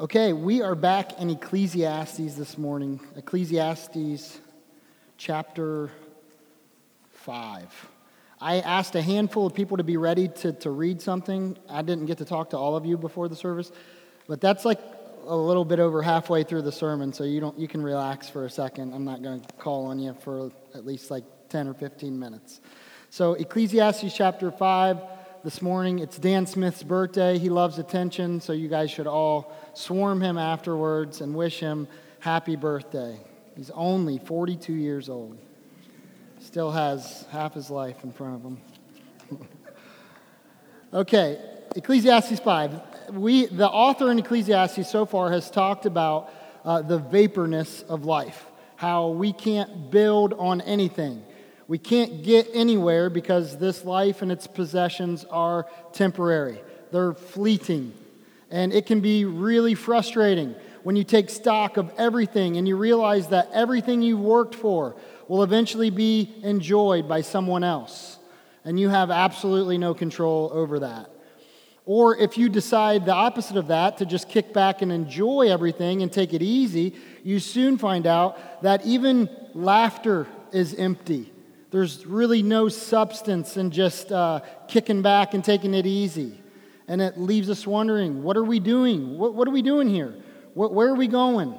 Okay, we are back in Ecclesiastes this morning. Ecclesiastes chapter 5. I asked a handful of people to be ready to, to read something. I didn't get to talk to all of you before the service, but that's like a little bit over halfway through the sermon, so you, don't, you can relax for a second. I'm not going to call on you for at least like 10 or 15 minutes. So, Ecclesiastes chapter 5 this morning. It's Dan Smith's birthday. He loves attention, so you guys should all swarm him afterwards and wish him happy birthday. He's only 42 years old. Still has half his life in front of him. okay, Ecclesiastes 5. We, the author in Ecclesiastes so far has talked about uh, the vaporness of life, how we can't build on anything we can't get anywhere because this life and its possessions are temporary, they're fleeting. And it can be really frustrating when you take stock of everything and you realize that everything you've worked for will eventually be enjoyed by someone else. And you have absolutely no control over that. Or if you decide the opposite of that, to just kick back and enjoy everything and take it easy, you soon find out that even laughter is empty. There's really no substance in just uh, kicking back and taking it easy. And it leaves us wondering what are we doing? What, what are we doing here? What, where are we going?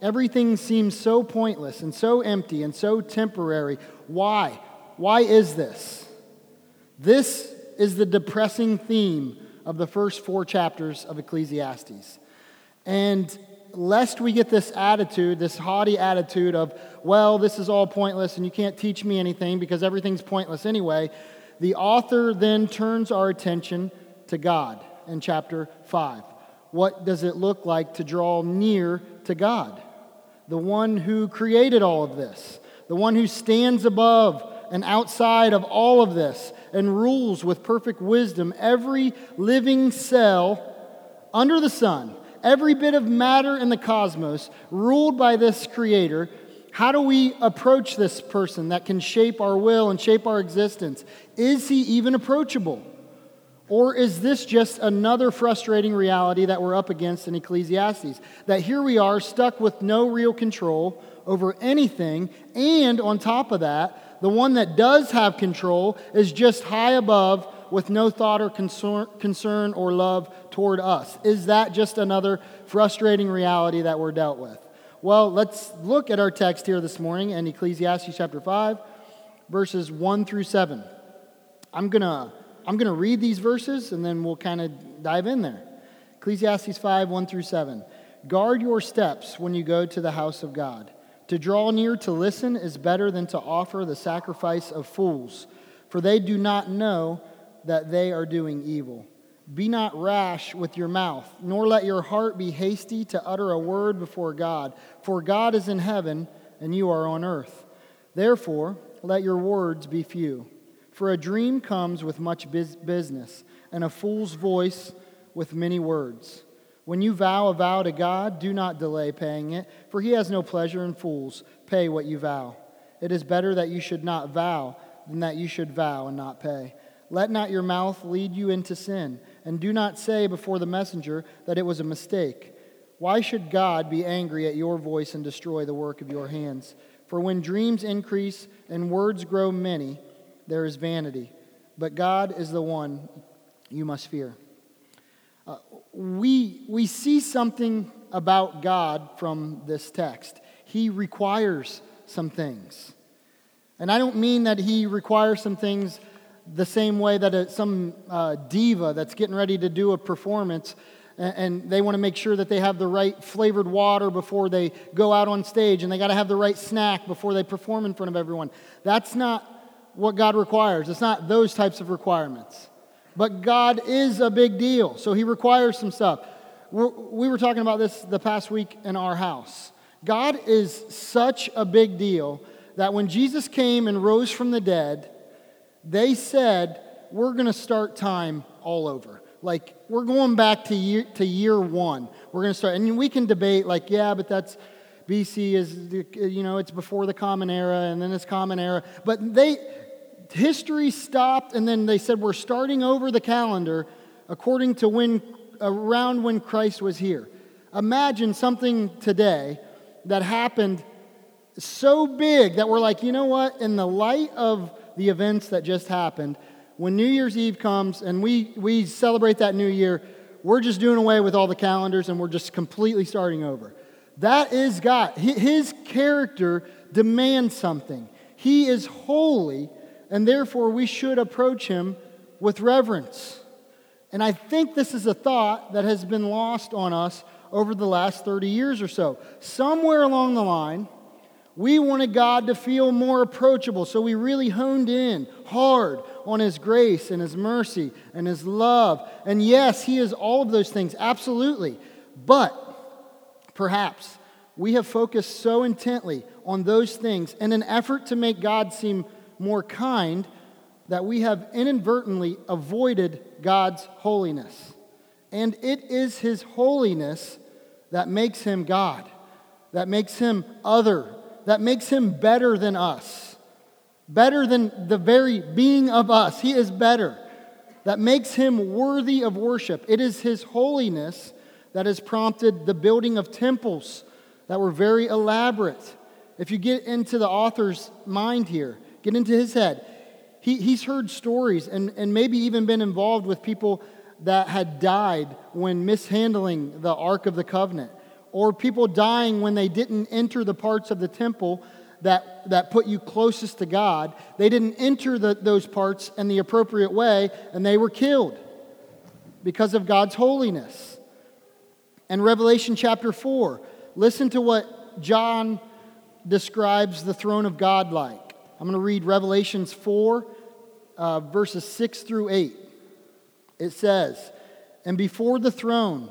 Everything seems so pointless and so empty and so temporary. Why? Why is this? This is the depressing theme of the first four chapters of Ecclesiastes. And lest we get this attitude, this haughty attitude of, well, this is all pointless and you can't teach me anything because everything's pointless anyway, the author then turns our attention to God in chapter 5. What does it look like to draw near to God? The one who created all of this, the one who stands above and outside of all of this and rules with perfect wisdom every living cell under the sun every bit of matter in the cosmos, ruled by this creator, how do we approach this person that can shape our will and shape our existence? Is he even approachable? Or is this just another frustrating reality that we're up against in Ecclesiastes? That here we are stuck with no real control over anything, and on top of that, the one that does have control is just high above with no thought or concern, or love toward us. Is that just another frustrating reality that we're dealt with? Well, let's look at our text here this morning in Ecclesiastes chapter 5, verses 1 through 7. I'm going to I'm going to read these verses and then we'll kind of dive in there. Ecclesiastes 5, 1 through 7. Guard your steps when you go to the house of God. To draw near to listen is better than to offer the sacrifice of fools, for they do not know that they are doing evil. Be not rash with your mouth, nor let your heart be hasty to utter a word before God, for God is in heaven and you are on earth. Therefore, let your words be few. For a dream comes with much business, and a fool's voice with many words. When you vow a vow to God, do not delay paying it, for he has no pleasure in fools. Pay what you vow. It is better that you should not vow than that you should vow and not pay. Let not your mouth lead you into sin, and do not say before the messenger that it was a mistake. Why should God be angry at your voice and destroy the work of your hands? For when dreams increase and words grow many, there is vanity. But God is the one you must fear. Uh, we, we see something about God from this text. He requires some things. And I don't mean that he requires some things the same way that a, some uh, diva that's getting ready to do a performance and, they want to make sure that they have the right flavored water before they go out on stage and they got to have the right snack before they perform in front of everyone. That's not what God requires. It's not those types of requirements. But God is a big deal, so He requires some stuff. We're, we were talking about this the past week in our house. God is such a big deal that when Jesus came and rose from the dead, they said, We're going to start time all over. Like, we're going back to year, to year one. We're going to start. And we can debate, like, yeah, but that's BC is, you know, it's before the Common Era and then it's Common Era. But they, history stopped and then they said, We're starting over the calendar according to when, around when Christ was here. Imagine something today that happened so big that we're like, you know what? In the light of the events that just happened, when New Year's Eve comes and we, we celebrate that new year, we're just doing away with all the calendars and we're just completely starting over. That is God. His character demands something. He is holy, and therefore we should approach him with reverence. And I think this is a thought that has been lost on us over the last 30 years or so. Somewhere along the line, we wanted God to feel more approachable, so we really honed in hard on His grace and His mercy and His love. And yes, He is all of those things, absolutely. But perhaps we have focused so intently on those things in an effort to make God seem more kind that we have inadvertently avoided God's holiness. And it is His holiness that makes Him God, that makes Him other, that makes Him better than us, better than the very being of us. He is better, that makes Him worthy of worship. It is His holiness that has prompted the building of temples that were very elaborate. If you get into the author's mind here, get into his head, he, he's heard stories and, and maybe even been involved with people that had died when mishandling the Ark of the Covenant, or people dying when they didn't enter the parts of the temple that, that put you closest to God. They didn't enter the, those parts in the appropriate way, and they were killed because of God's holiness. And Revelation chapter 4, listen to what John describes the throne of God like. I'm going to read Revelations 4, uh, verses 6 through 8. It says, And before the throne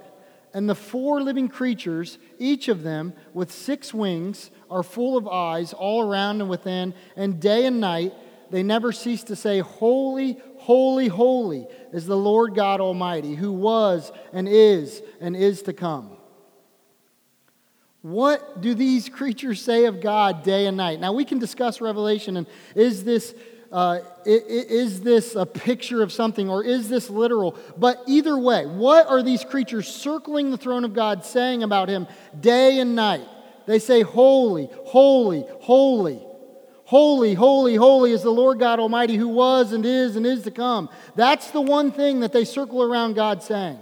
And the four living creatures, each of them with six wings, are full of eyes all around and within, and day and night they never cease to say, Holy, holy, holy is the Lord God Almighty, who was and is and is to come. What do these creatures say of God day and night? Now, we can discuss Revelation and is this uh, is this a picture of something or is this literal? But either way, what are these creatures circling the throne of God saying about him day and night? They say, Holy, holy, holy. Holy, holy, holy is the Lord God Almighty who was and is and is to come. That's the one thing that they circle around God saying.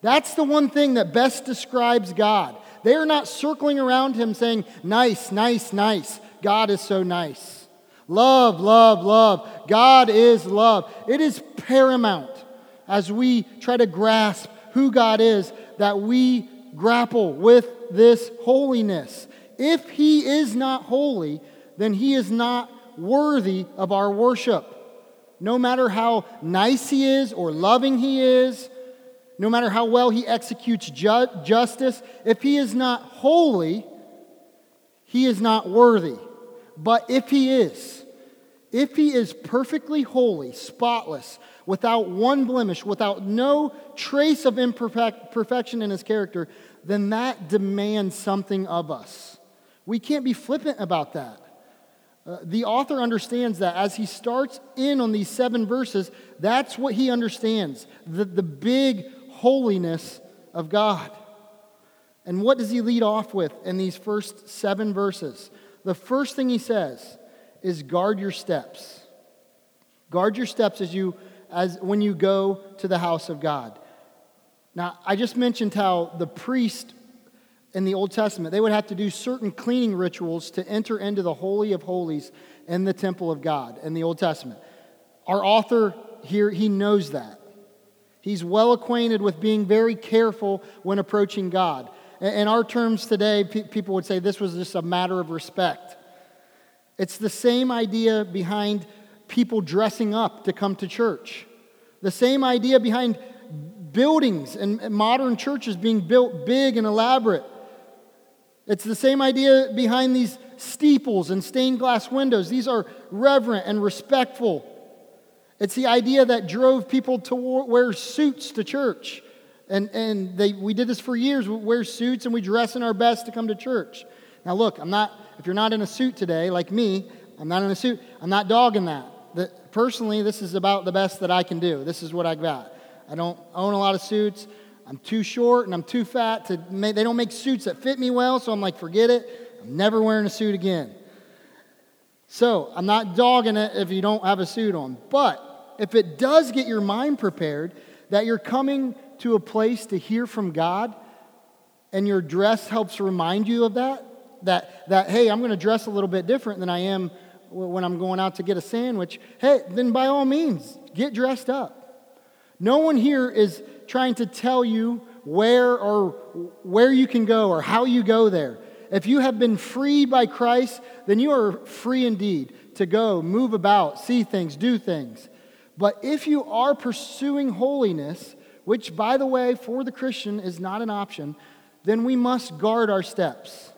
That's the one thing that best describes God. They are not circling around him saying, Nice, nice, nice. God is so nice. Love, love, love. God is love. It is paramount as we try to grasp who God is that we grapple with this holiness. If He is not holy, then He is not worthy of our worship. No matter how nice He is or loving He is, no matter how well He executes ju- justice, if He is not holy, He is not worthy. But if he is, if he is perfectly holy, spotless, without one blemish, without no trace of imperfection in his character, then that demands something of us. We can't be flippant about that. Uh, the author understands that as he starts in on these seven verses, that's what he understands the, the big holiness of God. And what does he lead off with in these first seven verses? The first thing he says is guard your steps. Guard your steps as you as when you go to the house of God. Now, I just mentioned how the priest in the Old Testament, they would have to do certain cleaning rituals to enter into the holy of holies in the temple of God in the Old Testament. Our author here, he knows that. He's well acquainted with being very careful when approaching God. In our terms today, people would say this was just a matter of respect. It's the same idea behind people dressing up to come to church, the same idea behind buildings and modern churches being built big and elaborate. It's the same idea behind these steeples and stained glass windows. These are reverent and respectful. It's the idea that drove people to wear suits to church. And, and they, we did this for years. We wear suits and we dress in our best to come to church. Now, look, I'm not, if you're not in a suit today, like me, I'm not in a suit. I'm not dogging that. The, personally, this is about the best that I can do. This is what I got. I don't own a lot of suits. I'm too short and I'm too fat to make, they don't make suits that fit me well, so I'm like, forget it. I'm never wearing a suit again. So I'm not dogging it if you don't have a suit on. But if it does get your mind prepared that you're coming to a place to hear from God and your dress helps remind you of that, that, that hey, I'm going to dress a little bit different than I am when I'm going out to get a sandwich, hey, then by all means, get dressed up. No one here is trying to tell you where or where you can go or how you go there. If you have been freed by Christ, then you are free indeed to go, move about, see things, do things. But if you are pursuing holiness, which, by the way, for the Christian is not an option, then we must guard our steps.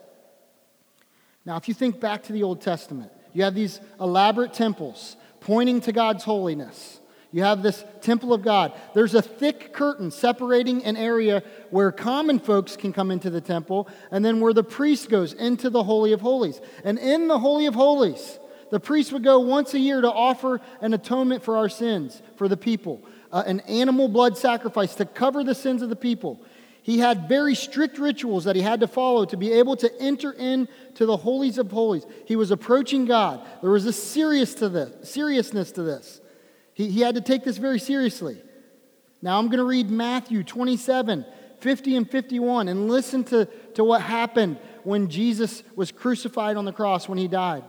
Now, if you think back to the Old Testament, you have these elaborate temples pointing to God's holiness. You have this temple of God. There's a thick curtain separating an area where common folks can come into the temple, and then where the priest goes into the Holy of Holies. And in the Holy of Holies, the priest would go once a year to offer an atonement for our sins, for the people, uh, an animal blood sacrifice to cover the sins of the people. He had very strict rituals that he had to follow to be able to enter into the holies of holies. He was approaching God. There was a serious to this, seriousness to this. He, he had to take this very seriously. Now I'm going to read Matthew 27, 50 and 51, and listen to, to what happened when Jesus was crucified on the cross when he died.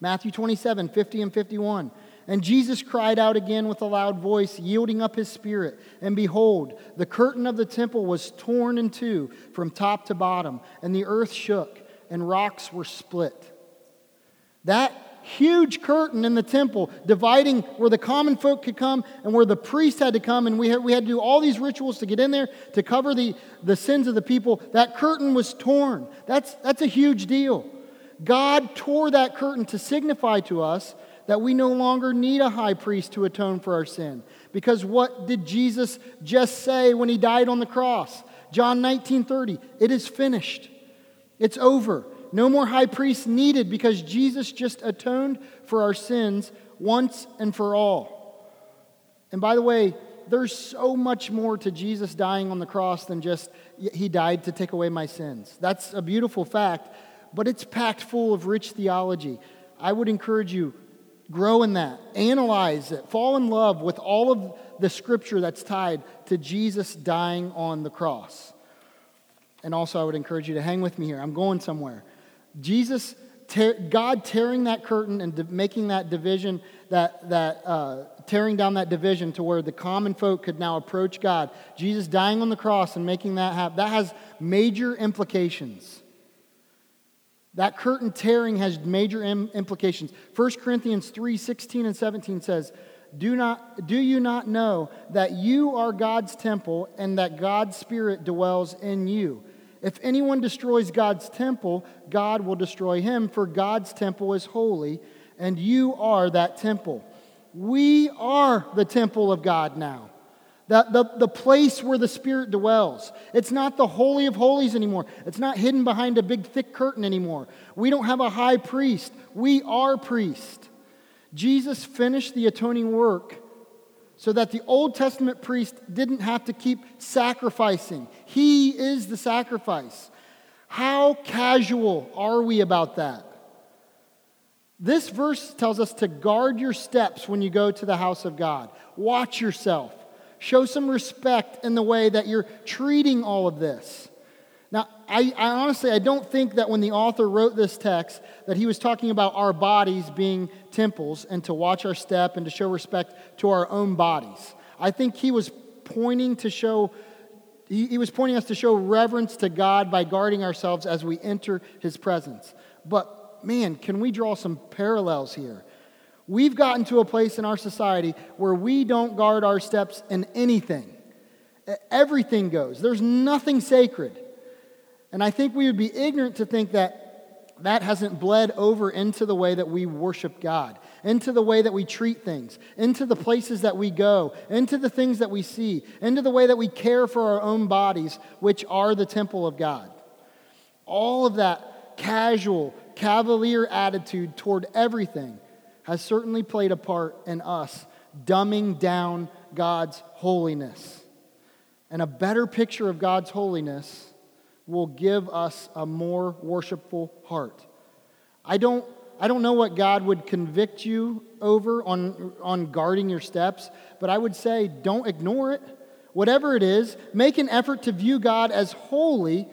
Matthew 27, 50 and 51. And Jesus cried out again with a loud voice, yielding up his spirit. And behold, the curtain of the temple was torn in two from top to bottom, and the earth shook, and rocks were split. That huge curtain in the temple dividing where the common folk could come and where the priest had to come, and we had, we had to do all these rituals to get in there to cover the, the sins of the people. That curtain was torn. That's, that's a huge deal. God tore that curtain to signify to us that we no longer need a high priest to atone for our sin. Because what did Jesus just say when he died on the cross? John 19 30, it is finished. It's over. No more high priest needed because Jesus just atoned for our sins once and for all. And by the way, there's so much more to Jesus dying on the cross than just he died to take away my sins. That's a beautiful fact, but it's packed full of rich theology. I would encourage you Grow in that. Analyze it. Fall in love with all of the scripture that's tied to Jesus dying on the cross. And also, I would encourage you to hang with me here. I'm going somewhere. Jesus, God tearing that curtain and making that division, that, that uh, tearing down that division to where the common folk could now approach God. Jesus dying on the cross and making that happen, that has major implications. That curtain tearing has major implications. 1 Corinthians 3 16 and 17 says, do, not, do you not know that you are God's temple and that God's Spirit dwells in you? If anyone destroys God's temple, God will destroy him, for God's temple is holy, and you are that temple. We are the temple of God now the, the, the place where the Spirit dwells. It's not the Holy of Holies anymore. It's not hidden behind a big thick curtain anymore. We don't have a high priest. We are priest. Jesus finished the atoning work so that the Old Testament priest didn't have to keep sacrificing. He is the sacrifice. How casual are we about that? This verse tells us to guard your steps when you go to the house of God. Watch yourself. Show some respect in the way that you're treating all of this. Now, I, I, honestly, I don't think that when the author wrote this text that he was talking about our bodies being temples and to watch our step and to show respect to our own bodies. I think he was pointing to show, he, he was pointing us to show reverence to God by guarding ourselves as we enter his presence. But man, can we draw some parallels here? We've gotten to a place in our society where we don't guard our steps in anything. Everything goes, there's nothing sacred. And I think we would be ignorant to think that that hasn't bled over into the way that we worship God, into the way that we treat things, into the places that we go, into the things that we see, into the way that we care for our own bodies, which are the temple of God. All of that casual, cavalier attitude toward everything has certainly played a part in us dumbing down God's holiness. And a better picture of God's holiness will give us a more worshipful heart. I don't, I don't know what God would convict you over on, on guarding your steps, but I would say don't ignore it. Whatever it is, make an effort to view God as holy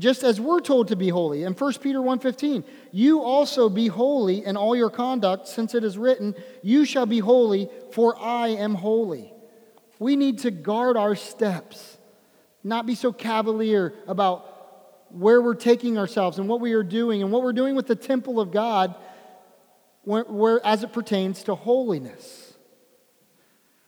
just as we're told to be holy. In 1 Peter 1:15, you also be holy in all your conduct, since it is written, you shall be holy, for I am holy. We need to guard our steps. Not be so cavalier about where we're taking ourselves and what we are doing and what we're doing with the temple of God where, where, as it pertains to holiness.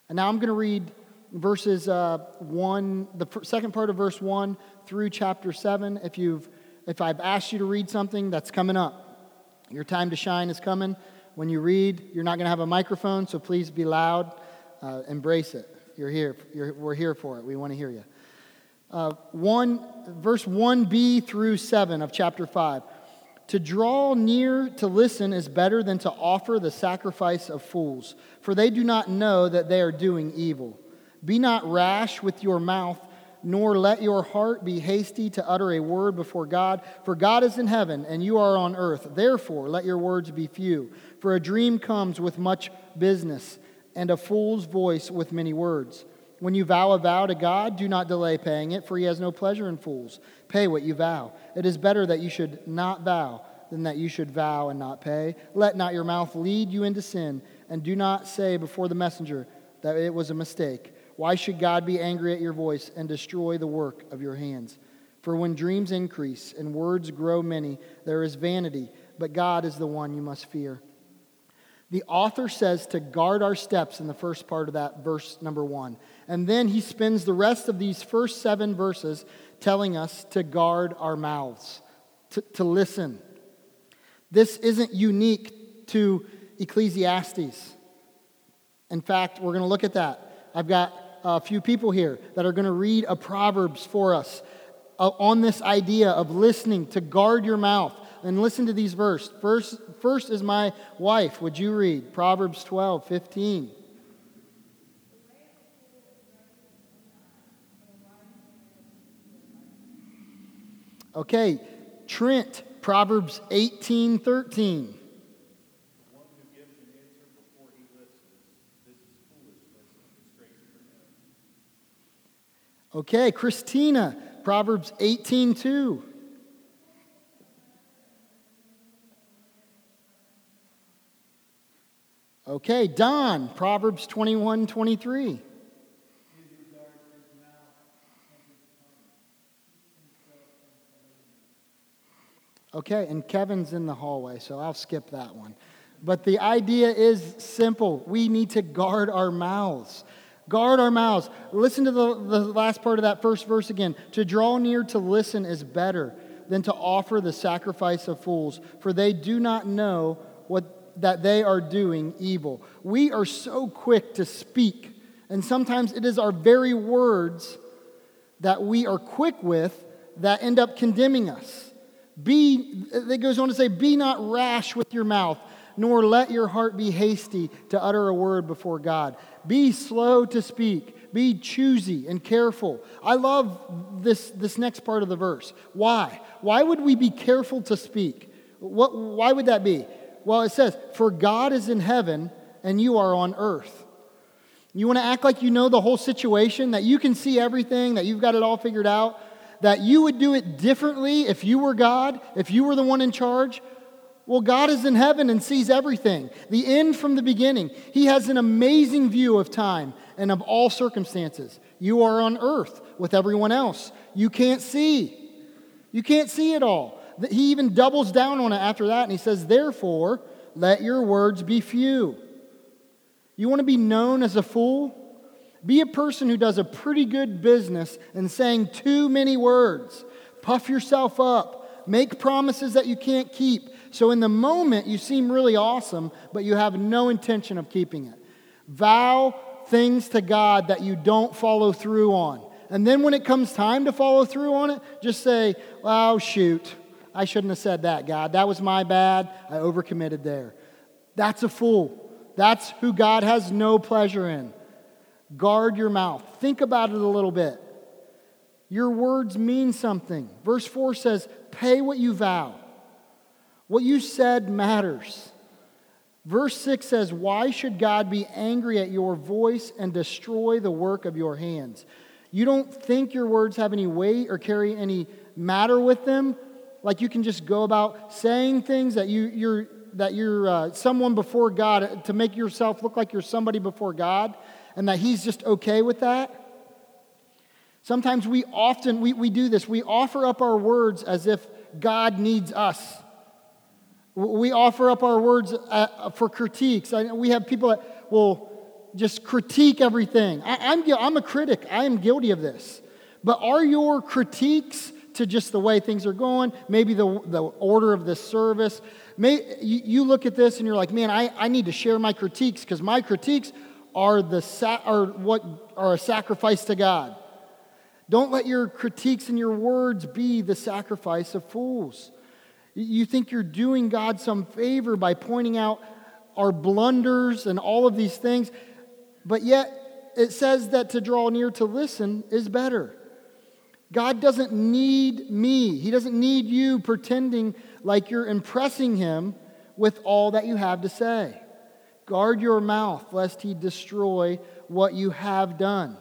And now I'm going to read verses uh, 1, the second part of verse 1 through chapter 7. If, you've, if I've asked you to read something, that's coming up. Your time to shine is coming. When you read, you're not going to have a microphone, so please be loud. Uh, embrace it. You're here. You're, we're here for it. We want to hear you uh, 1, verse 1b through 7 of chapter 5. To draw near to listen is better than to offer the sacrifice of fools, for they do not know that they are doing evil. Be not rash with your mouth, nor let your heart be hasty to utter a word before God, for God is in heaven and you are on earth. Therefore, let your words be few. For a dream comes with much business, and a fool's voice with many words. When you vow a vow to God, do not delay paying it, for he has no pleasure in fools. Pay what you vow. It is better that you should not vow than that you should vow and not pay. Let not your mouth lead you into sin, and do not say before the messenger that it was a mistake. Why should God be angry at your voice and destroy the work of your hands? For when dreams increase and words grow many, there is vanity, but God is the one you must fear. The author says to guard our steps in the first part of that verse number one. And then he spends the rest of these first seven verses telling us to guard our mouths, to, to listen. This isn't unique to Ecclesiastes. In fact, we're going to look at that. I've got a few people here that are going to read a Proverbs for us uh, on this idea of listening, to guard your mouth and listen to these verses. First, first is my wife. Would you read Proverbs 12, 15? Okay, Trent, Proverbs 18, 13. Okay, Christina, Proverbs 18, 2. Okay, Don, Proverbs 21 23. Okay, and Kevin's in the hallway, so I'll skip that one. But the idea is simple. We need to guard our mouths. Guard our mouths. Listen to the, the last part of that first verse again. To draw near to listen is better than to offer the sacrifice of fools, for they do not know what that they are doing evil. We are so quick to speak, and sometimes it is our very words that we are quick with that end up condemning us. Be, it goes on to say, be not rash with your mouth, nor let your heart be hasty to utter a word before God. Be slow to speak, be choosy and careful. I love this, this next part of the verse. Why? Why would we be careful to speak? What, why would that be? Well, it says, For God is in heaven and you are on earth. You want to act like you know the whole situation, that you can see everything, that you've got it all figured out, that you would do it differently if you were God, if you were the one in charge? Well, God is in heaven and sees everything, the end from the beginning. He has an amazing view of time and of all circumstances. You are on earth with everyone else. You can't see. You can't see it all. He even doubles down on it after that and he says, Therefore, let your words be few. You want to be known as a fool? Be a person who does a pretty good business in saying too many words. Puff yourself up. Make promises that you can't keep. So in the moment, you seem really awesome, but you have no intention of keeping it. Vow things to God that you don't follow through on. And then when it comes time to follow through on it, just say, oh, shoot, I shouldn't have said that, God. That was my bad. I overcommitted there. That's a fool. That's who God has no pleasure in. Guard your mouth. Think about it a little bit. Your words mean something. Verse 4 says, Pay what you vow. What you said matters. Verse 6 says, Why should God be angry at your voice and destroy the work of your hands? You don't think your words have any weight or carry any matter with them? Like you can just go about saying things that you, you're, that you're uh, someone before God to make yourself look like you're somebody before God and that He's just okay with that? Sometimes we often we, we do this. We offer up our words as if God needs us. We offer up our words uh, for critiques. We have people that will just critique everything. I, am I'm, a critic. I am guilty of this. But are your critiques to just the way things are going, maybe the, the order of the service? May, you, look at this and you're like, man, I, I need to share my critiques because my critiques are, the are what are a sacrifice to God. Don't let your critiques and your words be the sacrifice of fools. You think you're doing God some favor by pointing out our blunders and all of these things, but yet it says that to draw near to listen is better. God doesn't need me, He doesn't need you pretending like you're impressing Him with all that you have to say. Guard your mouth lest He destroy what you have done.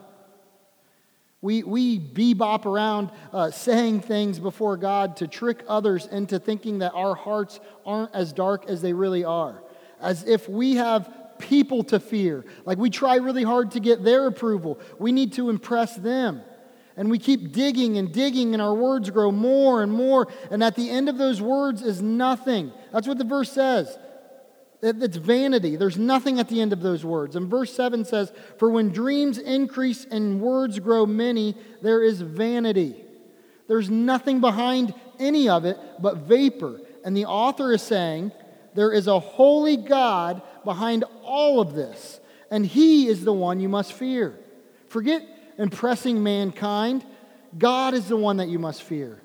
We, we bebop around uh, saying things before God to trick others into thinking that our hearts aren't as dark as they really are. As if we have people to fear. Like we try really hard to get their approval. We need to impress them. And we keep digging and digging, and our words grow more and more. And at the end of those words is nothing. That's what the verse says. It's vanity. There's nothing at the end of those words. And verse 7 says, For when dreams increase and words grow many, there is vanity. There's nothing behind any of it but vapor. And the author is saying, There is a holy God behind all of this, and He is the one you must fear. Forget impressing mankind. God is the one that you must fear.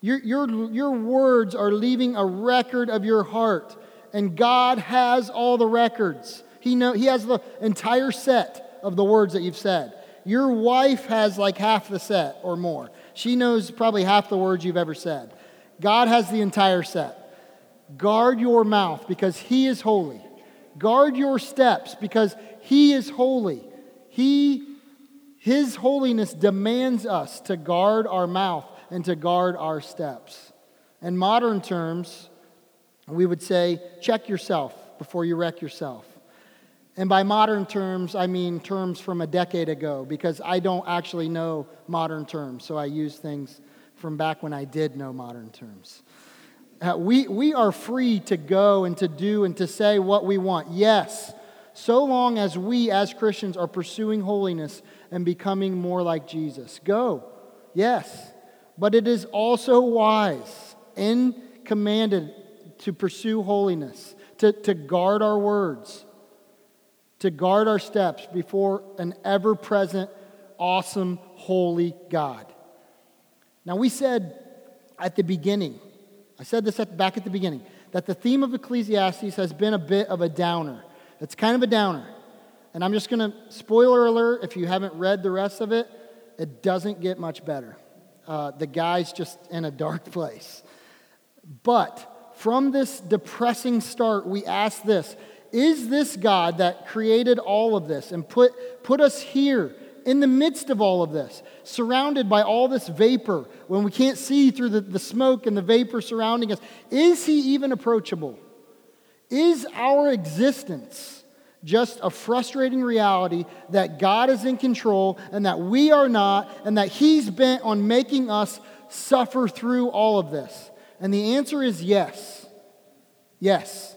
Your, your, your words are leaving a record of your heart and God has all the records. He, know, he has the entire set of the words that you've said. Your wife has like half the set or more. She knows probably half the words you've ever said. God has the entire set. Guard your mouth because He is holy. Guard your steps because He is holy. He, His holiness demands us to guard our mouth and to guard our steps. In modern terms, we would say, check yourself before you wreck yourself. And by modern terms, I mean terms from a decade ago, because I don't actually know modern terms, so I use things from back when I did know modern terms. Uh, we, we are free to go and to do and to say what we want, yes, so long as we as Christians are pursuing holiness and becoming more like Jesus. Go, yes, but it is also wise and commanded to pursue holiness, to, to guard our words, to guard our steps before an ever present, awesome, holy God. Now, we said at the beginning, I said this at, back at the beginning, that the theme of Ecclesiastes has been a bit of a downer. It's kind of a downer. And I'm just going to, spoiler alert, if you haven't read the rest of it, it doesn't get much better. Uh, the guy's just in a dark place. But from this depressing start, we ask this Is this God that created all of this and put, put us here in the midst of all of this, surrounded by all this vapor, when we can't see through the, the smoke and the vapor surrounding us, is He even approachable? Is our existence just a frustrating reality that God is in control and that we are not, and that He's bent on making us suffer through all of this? And the answer is yes. Yes.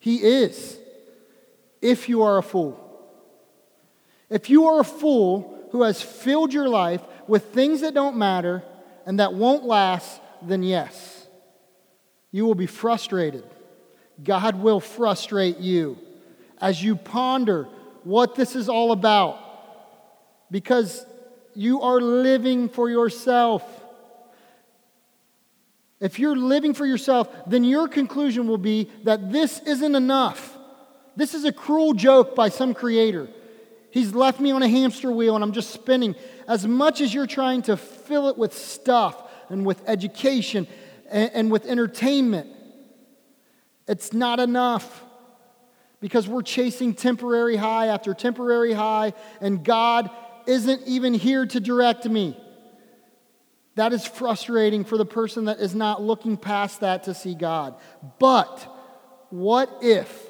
He is, if you are a fool. If you are a fool who has filled your life with things that don't matter and that won't last, then yes, you will be frustrated. God will frustrate you as you ponder what this is all about because you are living for yourself. If you're living for yourself, then your conclusion will be that this isn't enough. This is a cruel joke by some creator. He's left me on a hamster wheel and I'm just spinning. As much as you're trying to fill it with stuff and with education and, and with entertainment, it's not enough because we're chasing temporary high after temporary high, and God isn't even here to direct me. That is frustrating for the person that is not looking past that to see God. But what if,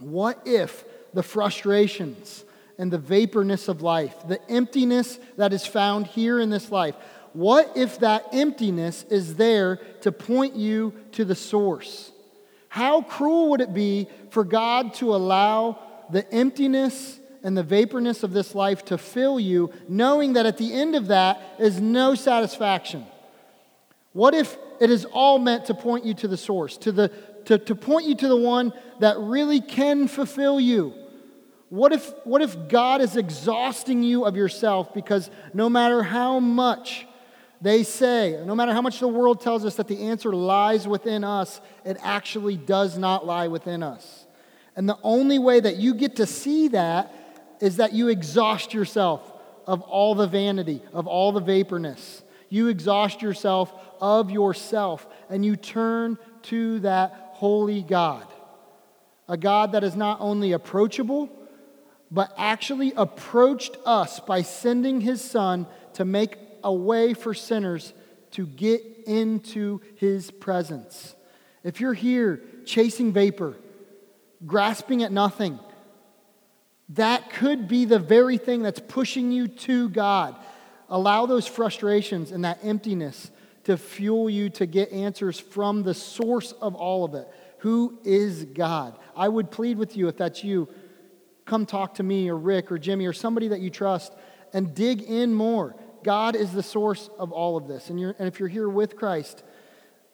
what if the frustrations and the vaporness of life, the emptiness that is found here in this life, what if that emptiness is there to point you to the source? How cruel would it be for God to allow the emptiness and the vaporness of this life to fill you, knowing that at the end of that is no satisfaction? What if it is all meant to point you to the source, to, the, to, to point you to the one that really can fulfill you? What if, what if God is exhausting you of yourself because no matter how much they say, no matter how much the world tells us that the answer lies within us, it actually does not lie within us. And the only way that you get to see that is that you exhaust yourself of all the vanity, of all the vaporness. You exhaust yourself of yourself and you turn to that holy God. A God that is not only approachable, but actually approached us by sending his son to make a way for sinners to get into his presence. If you're here chasing vapor, grasping at nothing, that could be the very thing that's pushing you to God. Allow those frustrations and that emptiness to fuel you to get answers from the source of all of it. Who is God? I would plead with you if that's you, come talk to me or Rick or Jimmy or somebody that you trust and dig in more. God is the source of all of this. And, and if you're here with Christ,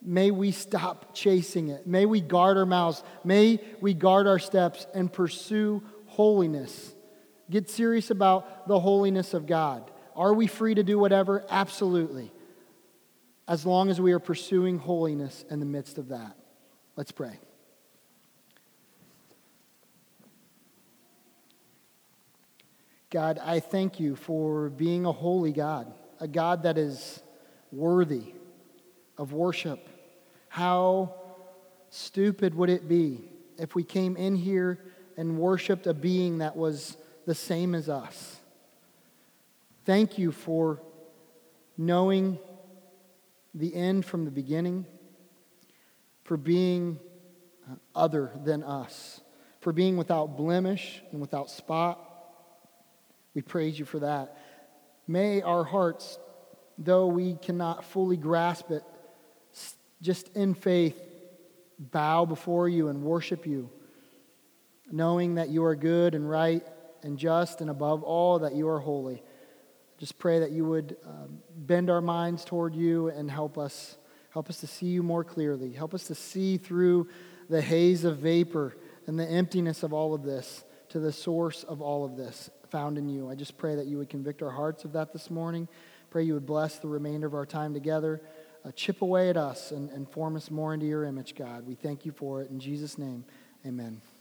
may we stop chasing it. May we guard our mouths. May we guard our steps and pursue holiness. Get serious about the holiness of God. Are we free to do whatever? Absolutely. As long as we are pursuing holiness in the midst of that. Let's pray. God, I thank you for being a holy God, a God that is worthy of worship. How stupid would it be if we came in here and worshiped a being that was the same as us? Thank you for knowing the end from the beginning, for being other than us, for being without blemish and without spot we praise you for that. May our hearts, though we cannot fully grasp it, just in faith, bow before you and worship you, knowing that you are good and right and just, and above all, that you are holy. Just pray that you would um, bend our minds toward you and help us. Help us to see you more clearly. Help us to see through the haze of vapor and the emptiness of all of this to the source of all of this found in you. I just pray that you would convict our hearts of that this morning. Pray you would bless the remainder of our time together. Uh, chip away at us and, and form us more into your image, God. We thank you for it. In Jesus' name, amen.